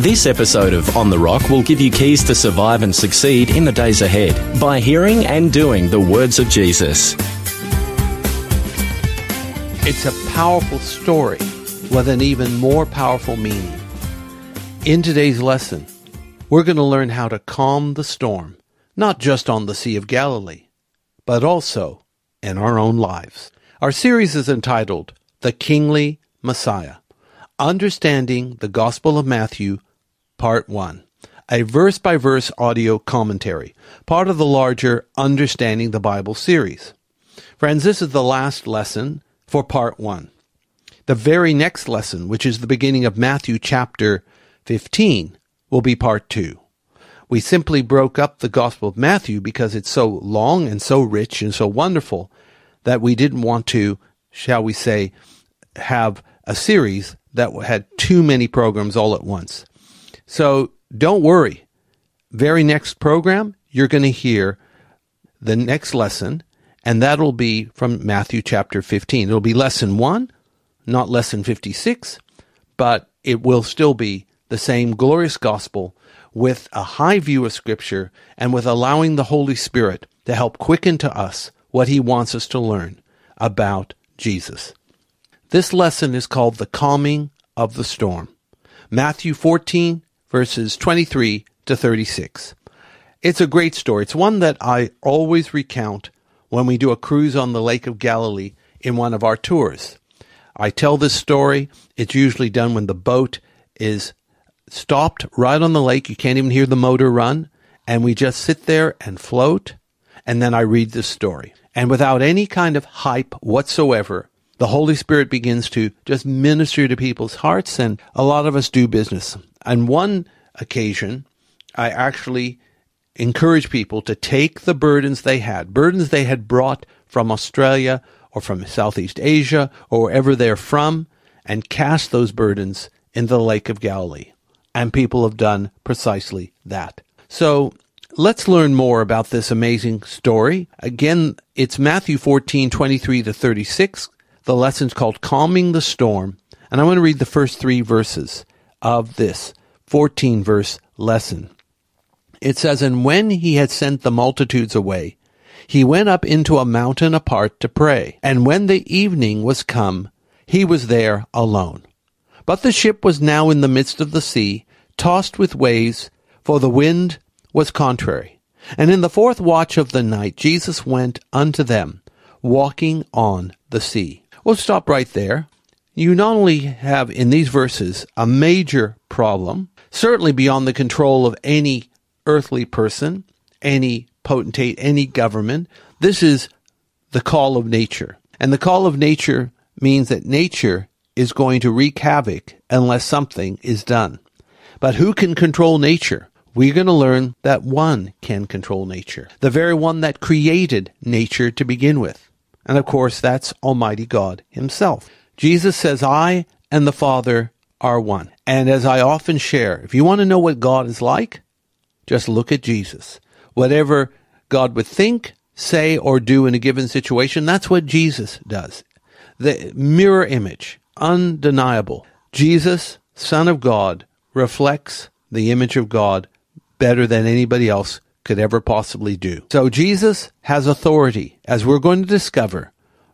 This episode of On the Rock will give you keys to survive and succeed in the days ahead by hearing and doing the words of Jesus. It's a powerful story with an even more powerful meaning. In today's lesson, we're going to learn how to calm the storm, not just on the Sea of Galilee, but also in our own lives. Our series is entitled The Kingly Messiah Understanding the Gospel of Matthew, Part 1, a verse by verse audio commentary, part of the larger Understanding the Bible series. Friends, this is the last lesson for Part 1. The very next lesson, which is the beginning of Matthew chapter 15, will be Part 2 we simply broke up the Gospel of Matthew because it's so long and so rich and so wonderful that we didn't want to, shall we say, have a series that had too many programs all at once. So don't worry. Very next program, you're going to hear the next lesson, and that'll be from Matthew chapter 15. It'll be lesson one, not lesson 56, but it will still be the same glorious gospel with a high view of Scripture and with allowing the Holy Spirit to help quicken to us what He wants us to learn about Jesus. This lesson is called The Calming of the Storm. Matthew 14, verses 23 to 36. It's a great story. It's one that I always recount when we do a cruise on the Lake of Galilee in one of our tours. I tell this story. It's usually done when the boat is stopped right on the lake. You can't even hear the motor run. And we just sit there and float. And then I read the story. And without any kind of hype whatsoever, the Holy Spirit begins to just minister to people's hearts. And a lot of us do business. On one occasion, I actually encourage people to take the burdens they had, burdens they had brought from Australia or from Southeast Asia or wherever they're from, and cast those burdens in the Lake of Galilee. And people have done precisely that. So let's learn more about this amazing story. Again, it's Matthew 14, 23 to 36. The lesson's called Calming the Storm. And I want to read the first three verses of this 14 verse lesson. It says, And when he had sent the multitudes away, he went up into a mountain apart to pray. And when the evening was come, he was there alone. But the ship was now in the midst of the sea, tossed with waves, for the wind was contrary. And in the fourth watch of the night, Jesus went unto them, walking on the sea. We'll stop right there. You not only have in these verses a major problem, certainly beyond the control of any earthly person, any potentate, any government. This is the call of nature. And the call of nature means that nature is going to wreak havoc unless something is done. But who can control nature? We're going to learn that one can control nature, the very one that created nature to begin with. And of course, that's Almighty God Himself. Jesus says, I and the Father are one. And as I often share, if you want to know what God is like, just look at Jesus. Whatever God would think, say, or do in a given situation, that's what Jesus does. The mirror image, undeniable. Jesus, Son of God, reflects the image of God better than anybody else could ever possibly do. So Jesus has authority, as we're going to discover,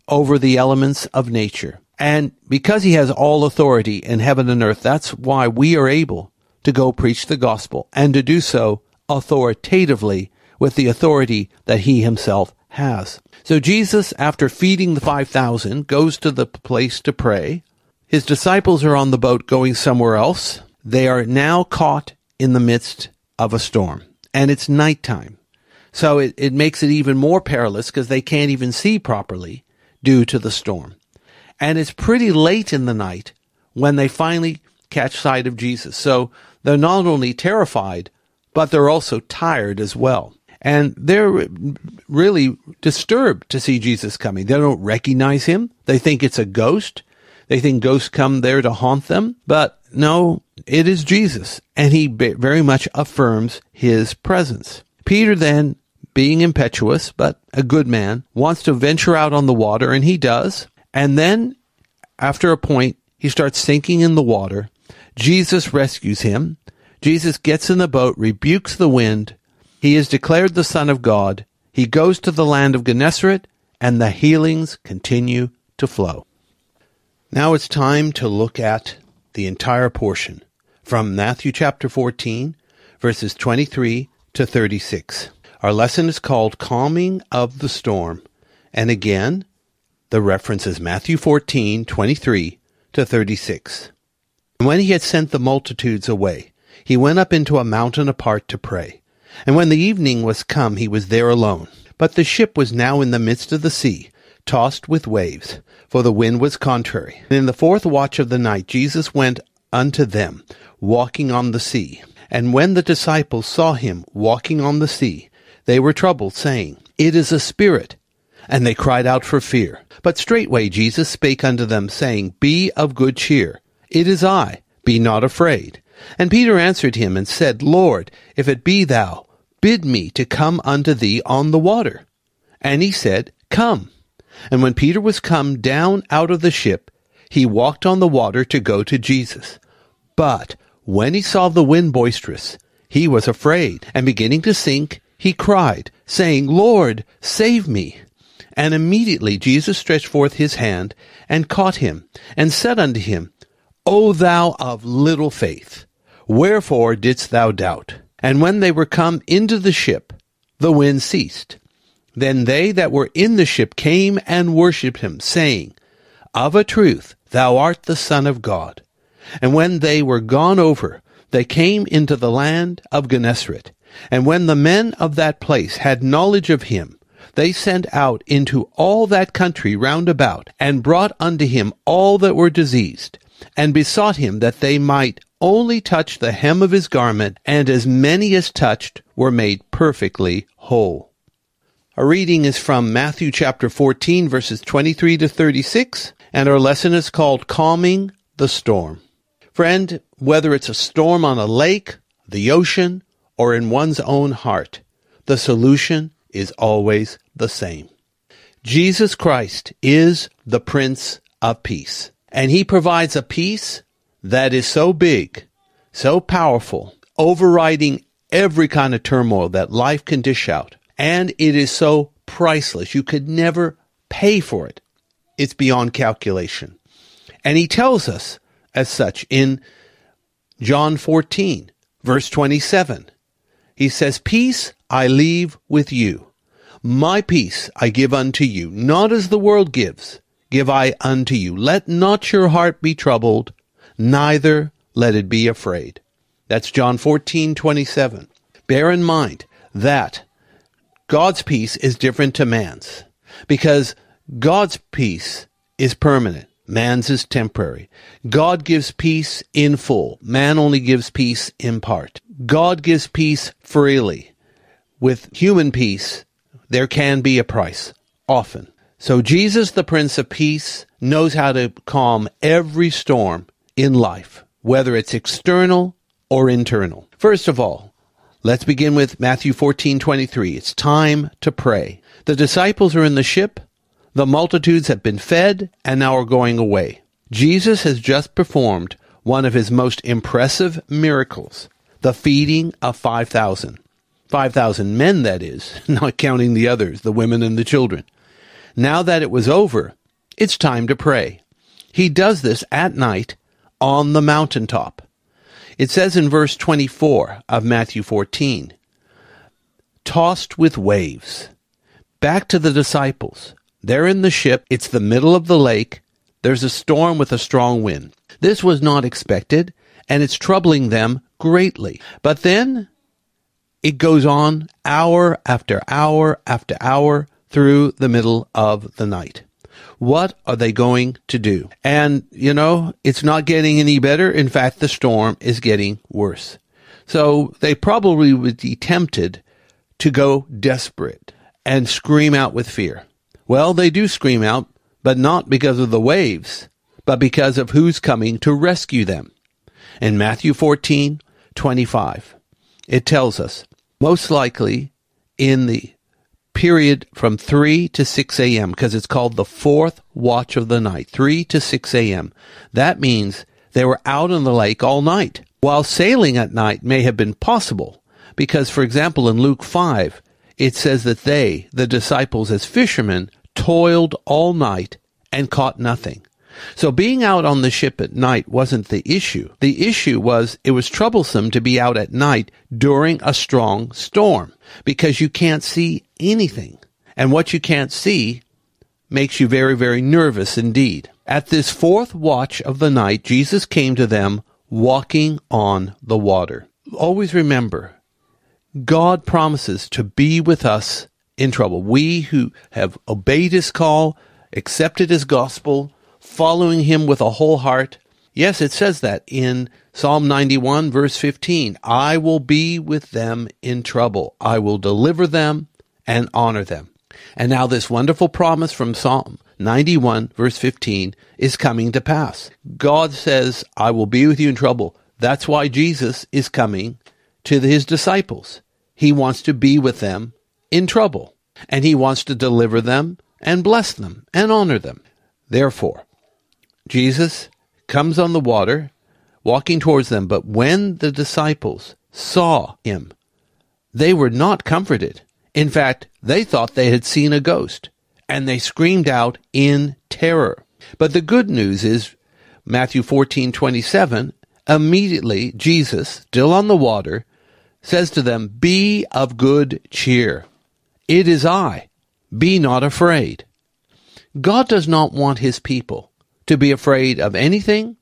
over the elements of nature. And because he has all authority in heaven and earth, that's why we are able to go preach the gospel and to do so authoritatively with the authority that he himself has. So Jesus, after feeding the 5,000, goes to the place to pray. His disciples are on the boat going somewhere else. They are now caught in the midst of a storm and it's nighttime. So it, it makes it even more perilous because they can't even see properly due to the storm. And it's pretty late in the night when they finally catch sight of Jesus. So they're not only terrified, but they're also tired as well. And they're really disturbed to see Jesus coming. They don't recognize him. They think it's a ghost. They think ghosts come there to haunt them. But no, it is Jesus. And he very much affirms his presence. Peter then, being impetuous, but a good man, wants to venture out on the water, and he does. And then, after a point, he starts sinking in the water. Jesus rescues him. Jesus gets in the boat, rebukes the wind. He is declared the Son of God. He goes to the land of Gennesaret, and the healings continue to flow. Now it's time to look at the entire portion from Matthew chapter 14, verses 23 to 36. Our lesson is called Calming of the Storm. And again, the reference is Matthew 14, 23 to 36. And when he had sent the multitudes away, he went up into a mountain apart to pray. And when the evening was come, he was there alone. But the ship was now in the midst of the sea, tossed with waves, for the wind was contrary. And in the fourth watch of the night, Jesus went unto them, walking on the sea. And when the disciples saw him walking on the sea, they were troubled, saying, It is a spirit. And they cried out for fear. But straightway Jesus spake unto them, saying, Be of good cheer. It is I. Be not afraid. And Peter answered him and said, Lord, if it be thou, bid me to come unto thee on the water. And he said, Come. And when Peter was come down out of the ship, he walked on the water to go to Jesus. But when he saw the wind boisterous, he was afraid, and beginning to sink, he cried, saying, Lord, save me. And immediately Jesus stretched forth his hand, and caught him, and said unto him, O thou of little faith, wherefore didst thou doubt? And when they were come into the ship, the wind ceased. Then they that were in the ship came and worshipped him, saying, Of a truth, thou art the Son of God. And when they were gone over, they came into the land of Gennesaret. And when the men of that place had knowledge of him, they sent out into all that country round about, and brought unto him all that were diseased, and besought him that they might only touch the hem of his garment, and as many as touched were made perfectly whole. Our reading is from Matthew chapter 14 verses 23 to 36, and our lesson is called Calming the Storm. Friend, whether it's a storm on a lake, the ocean, or in one's own heart, the solution is always the same. Jesus Christ is the Prince of Peace, and He provides a peace that is so big, so powerful, overriding every kind of turmoil that life can dish out and it is so priceless. You could never pay for it. It's beyond calculation. And he tells us as such in John 14, verse 27. He says, Peace I leave with you. My peace I give unto you, not as the world gives, give I unto you. Let not your heart be troubled, neither let it be afraid. That's John 14, 27. Bear in mind that God's peace is different to man's because God's peace is permanent. Man's is temporary. God gives peace in full. Man only gives peace in part. God gives peace freely. With human peace, there can be a price, often. So Jesus, the Prince of Peace, knows how to calm every storm in life, whether it's external or internal. First of all, Let's begin with Matthew 14:23. It's time to pray. The disciples are in the ship. The multitudes have been fed and now are going away. Jesus has just performed one of his most impressive miracles, the feeding of 5,000. 5,000 men, that is, not counting the others, the women and the children. Now that it was over, it's time to pray. He does this at night on the mountaintop. It says in verse 24 of Matthew 14, tossed with waves. Back to the disciples. They're in the ship. It's the middle of the lake. There's a storm with a strong wind. This was not expected, and it's troubling them greatly. But then it goes on hour after hour after hour through the middle of the night. What are they going to do? And, you know, it's not getting any better. In fact, the storm is getting worse. So they probably would be tempted to go desperate and scream out with fear. Well, they do scream out, but not because of the waves, but because of who's coming to rescue them. In Matthew 14, 25, it tells us, most likely in the period from 3 to 6 a.m., because it's called the fourth watch of the night, 3 to 6 a.m. That means they were out on the lake all night. While sailing at night may have been possible, because, for example, in Luke 5, it says that they, the disciples as fishermen, toiled all night and caught nothing. So being out on the ship at night wasn't the issue. The issue was it was troublesome to be out at night during a strong storm because you can't see anything. And what you can't see makes you very, very nervous indeed. At this fourth watch of the night, Jesus came to them walking on the water. Always remember, God promises to be with us in trouble. We who have obeyed his call, accepted his gospel, following him with a whole heart. Yes, it says that in Psalm 91 verse 15. I will be with them in trouble. I will deliver them and honor them. And now this wonderful promise from Psalm 91 verse 15 is coming to pass. God says, I will be with you in trouble. That's why Jesus is coming to his disciples. He wants to be with them in trouble, and he wants to deliver them and bless them and honor them. Therefore, Jesus comes on the water, walking towards them, but when the disciples saw him, they were not comforted. In fact, they thought they had seen a ghost, and they screamed out in terror. But the good news is Matthew 14:27, immediately Jesus, still on the water, says to them, Be of good cheer. It is I. Be not afraid. God does not want his people to be afraid of anything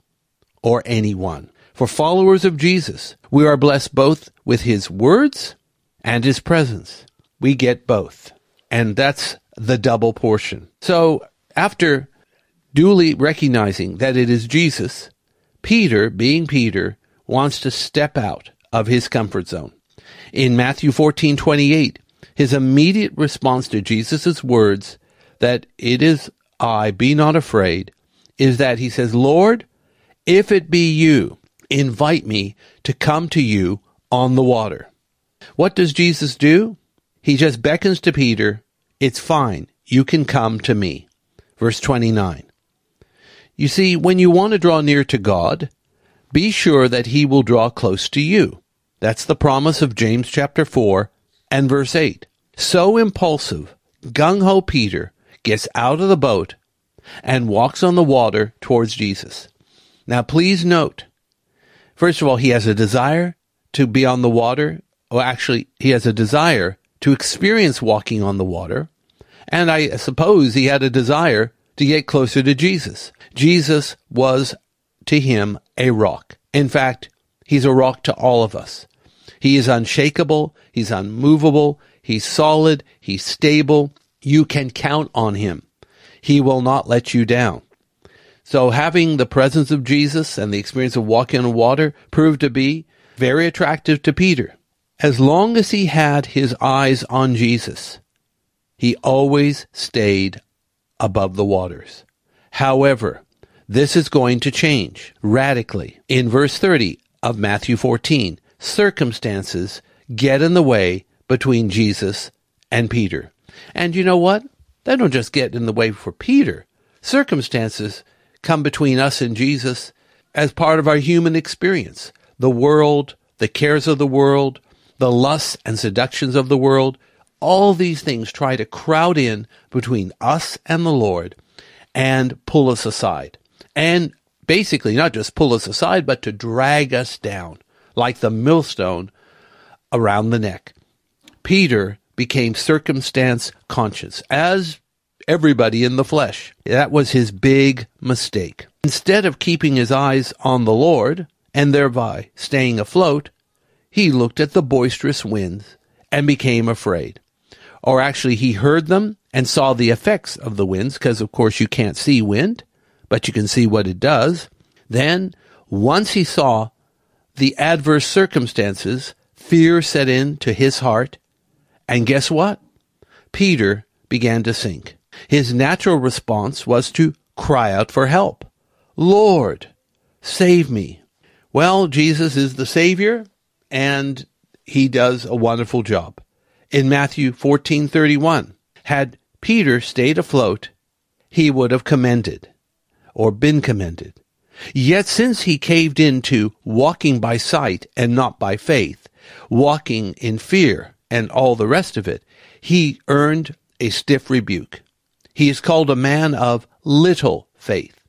or anyone. For followers of Jesus, we are blessed both with his words and his presence. We get both. And that's the double portion. So after duly recognizing that it is Jesus, Peter, being Peter, wants to step out of his comfort zone. In Matthew 14:28, his immediate response to Jesus' words that it is I, be not afraid, is that he says, Lord, if it be you, invite me to come to you on the water. What does Jesus do? He just beckons to Peter, it's fine, you can come to me. Verse 29. You see, when you want to draw near to God, be sure that he will draw close to you. That's the promise of James chapter 4 and verse 8. So impulsive, gung ho Peter gets out of the boat and walks on the water towards Jesus. Now, please note, first of all, he has a desire to be on the water, or actually, he has a desire to experience walking on the water. And I suppose he had a desire to get closer to Jesus. Jesus was to him a rock. In fact, he's a rock to all of us. He is unshakable. He's unmovable. He's solid. He's stable. You can count on him. He will not let you down. So having the presence of Jesus and the experience of walking on water proved to be very attractive to Peter. As long as he had his eyes on Jesus, he always stayed above the waters. However, this is going to change radically. In verse 30 of Matthew 14, circumstances get in the way between Jesus and Peter. And you know what? They don't just get in the way for Peter. Circumstances come between us and Jesus as part of our human experience. The world, the cares of the world, the lusts and seductions of the world, all these things try to crowd in between us and the Lord and pull us aside. And basically, not just pull us aside, but to drag us down like the millstone around the neck. Peter became circumstance conscious, as everybody in the flesh. That was his big mistake. Instead of keeping his eyes on the Lord and thereby staying afloat, he looked at the boisterous winds and became afraid. Or actually, he heard them and saw the effects of the winds, because of course you can't see wind, but you can see what it does. Then, once he saw the adverse circumstances, fear set in to his heart, and guess what? Peter began to sink. His natural response was to cry out for help. Lord, save me. Well, Jesus is the Savior, and he does a wonderful job. In Matthew 14:31, had Peter stayed afloat, he would have commended or been commended. Yet since he caved into walking by sight and not by faith, walking in fear and all the rest of it, he earned a stiff rebuke. He is called a man of little faith.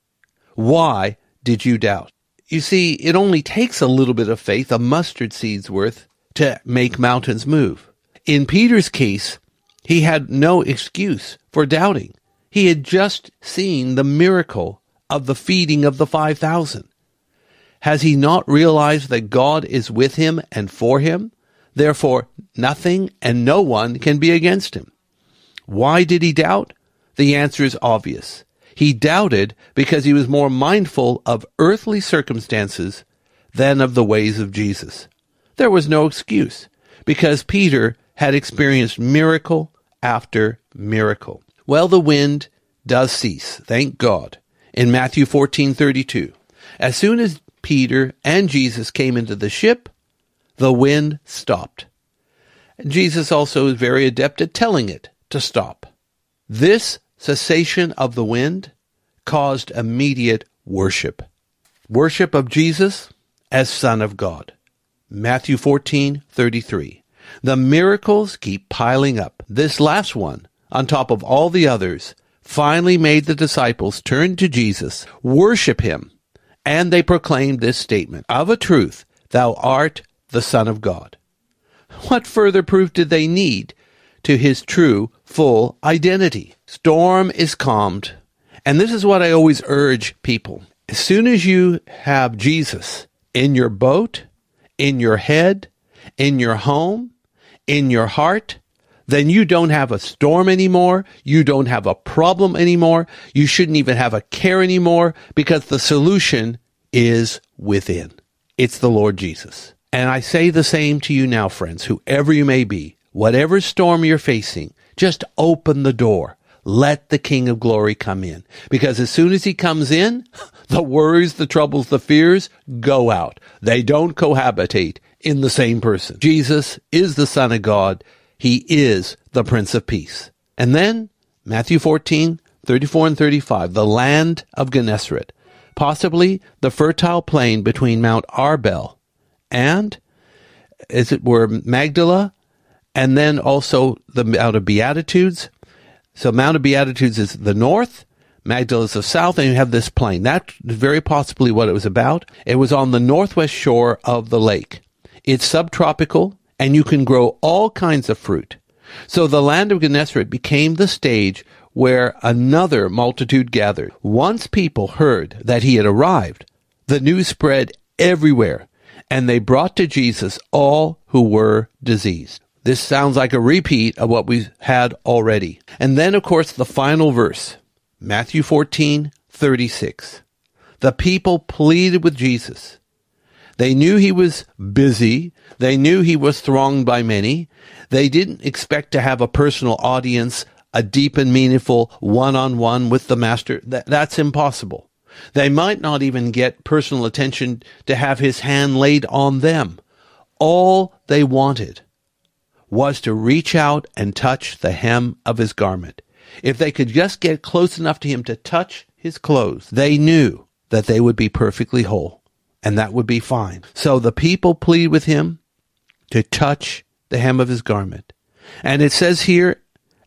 Why did you doubt? You see, it only takes a little bit of faith, a mustard seed's worth, to make mountains move. In Peter's case, he had no excuse for doubting. He had just seen the miracle of the feeding of the 5,000. Has he not realized that God is with him and for him? Therefore, nothing and no one can be against him. Why did he doubt? The answer is obvious. He doubted because he was more mindful of earthly circumstances than of the ways of Jesus. There was no excuse because Peter had experienced miracle after miracle. Well, the wind does cease, thank God in Matthew 14:32. As soon as Peter and Jesus came into the ship, the wind stopped. Jesus also is very adept at telling it to stop. This cessation of the wind caused immediate worship. Worship of Jesus as Son of God. Matthew 14:33. The miracles keep piling up. This last one, on top of all the others, finally made the disciples turn to Jesus, worship him, and they proclaimed this statement Of a truth, thou art the Son of God. What further proof did they need to his true, full identity? Storm is calmed. And this is what I always urge people. As soon as you have Jesus in your boat, in your head, in your home, in your heart, then you don't have a storm anymore. You don't have a problem anymore. You shouldn't even have a care anymore because the solution is within. It's the Lord Jesus. And I say the same to you now, friends, whoever you may be, whatever storm you're facing, just open the door. Let the King of Glory come in. Because as soon as he comes in, the worries, the troubles, the fears go out. They don't cohabitate in the same person. Jesus is the Son of God. He is the Prince of Peace. And then, Matthew 14, 34 and 35, the land of Gennesaret, possibly the fertile plain between Mount Arbel and, as it were, Magdala, and then also the Mount of Beatitudes. So Mount of Beatitudes is the north, Magdala is the south, and you have this plain. That's very possibly what it was about. It was on the northwest shore of the lake. It's subtropical, and you can grow all kinds of fruit. So the land of Gennesaret became the stage where another multitude gathered. Once people heard that he had arrived, the news spread everywhere, and they brought to Jesus all who were diseased. This sounds like a repeat of what we had already. And then, of course, the final verse, Matthew 14, 36. The people pleaded with Jesus. They knew he was busy. They knew he was thronged by many. They didn't expect to have a personal audience, a deep and meaningful one-on-one with the master. That, that's impossible. They might not even get personal attention to have his hand laid on them. All they wanted was to reach out and touch the hem of his garment. If they could just get close enough to him to touch his clothes, they knew that they would be perfectly whole and that would be fine. So the people plead with him to touch the hem of his garment. And it says here,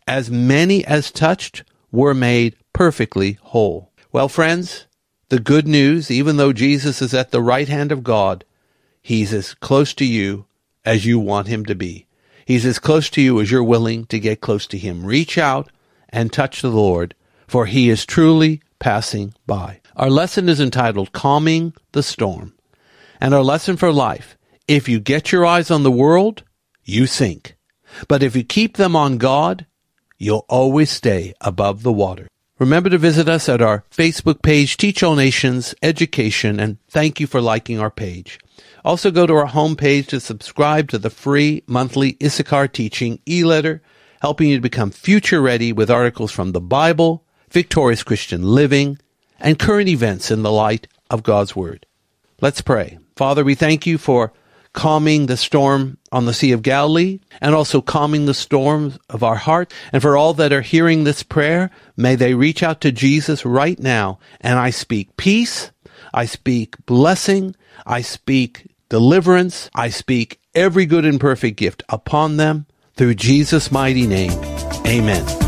as many as touched were made perfectly whole. Well, friends, the good news, even though Jesus is at the right hand of God, he's as close to you as you want him to be. He's as close to you as you're willing to get close to him. Reach out and touch the Lord, for he is truly passing by. Our lesson is entitled Calming the Storm. And our lesson for life if you get your eyes on the world, you sink. But if you keep them on God, you'll always stay above the water. Remember to visit us at our Facebook page, Teach All Nations Education, and thank you for liking our page. Also go to our homepage to subscribe to the free monthly Issachar Teaching e-letter, helping you to become future ready with articles from the Bible, victorious Christian living, and current events in the light of God's Word. Let's pray. Father, we thank you for calming the storm on the Sea of Galilee and also calming the storms of our heart. And for all that are hearing this prayer, may they reach out to Jesus right now. And I speak peace. I speak blessing. I speak deliverance. I speak every good and perfect gift upon them through Jesus' mighty name. Amen.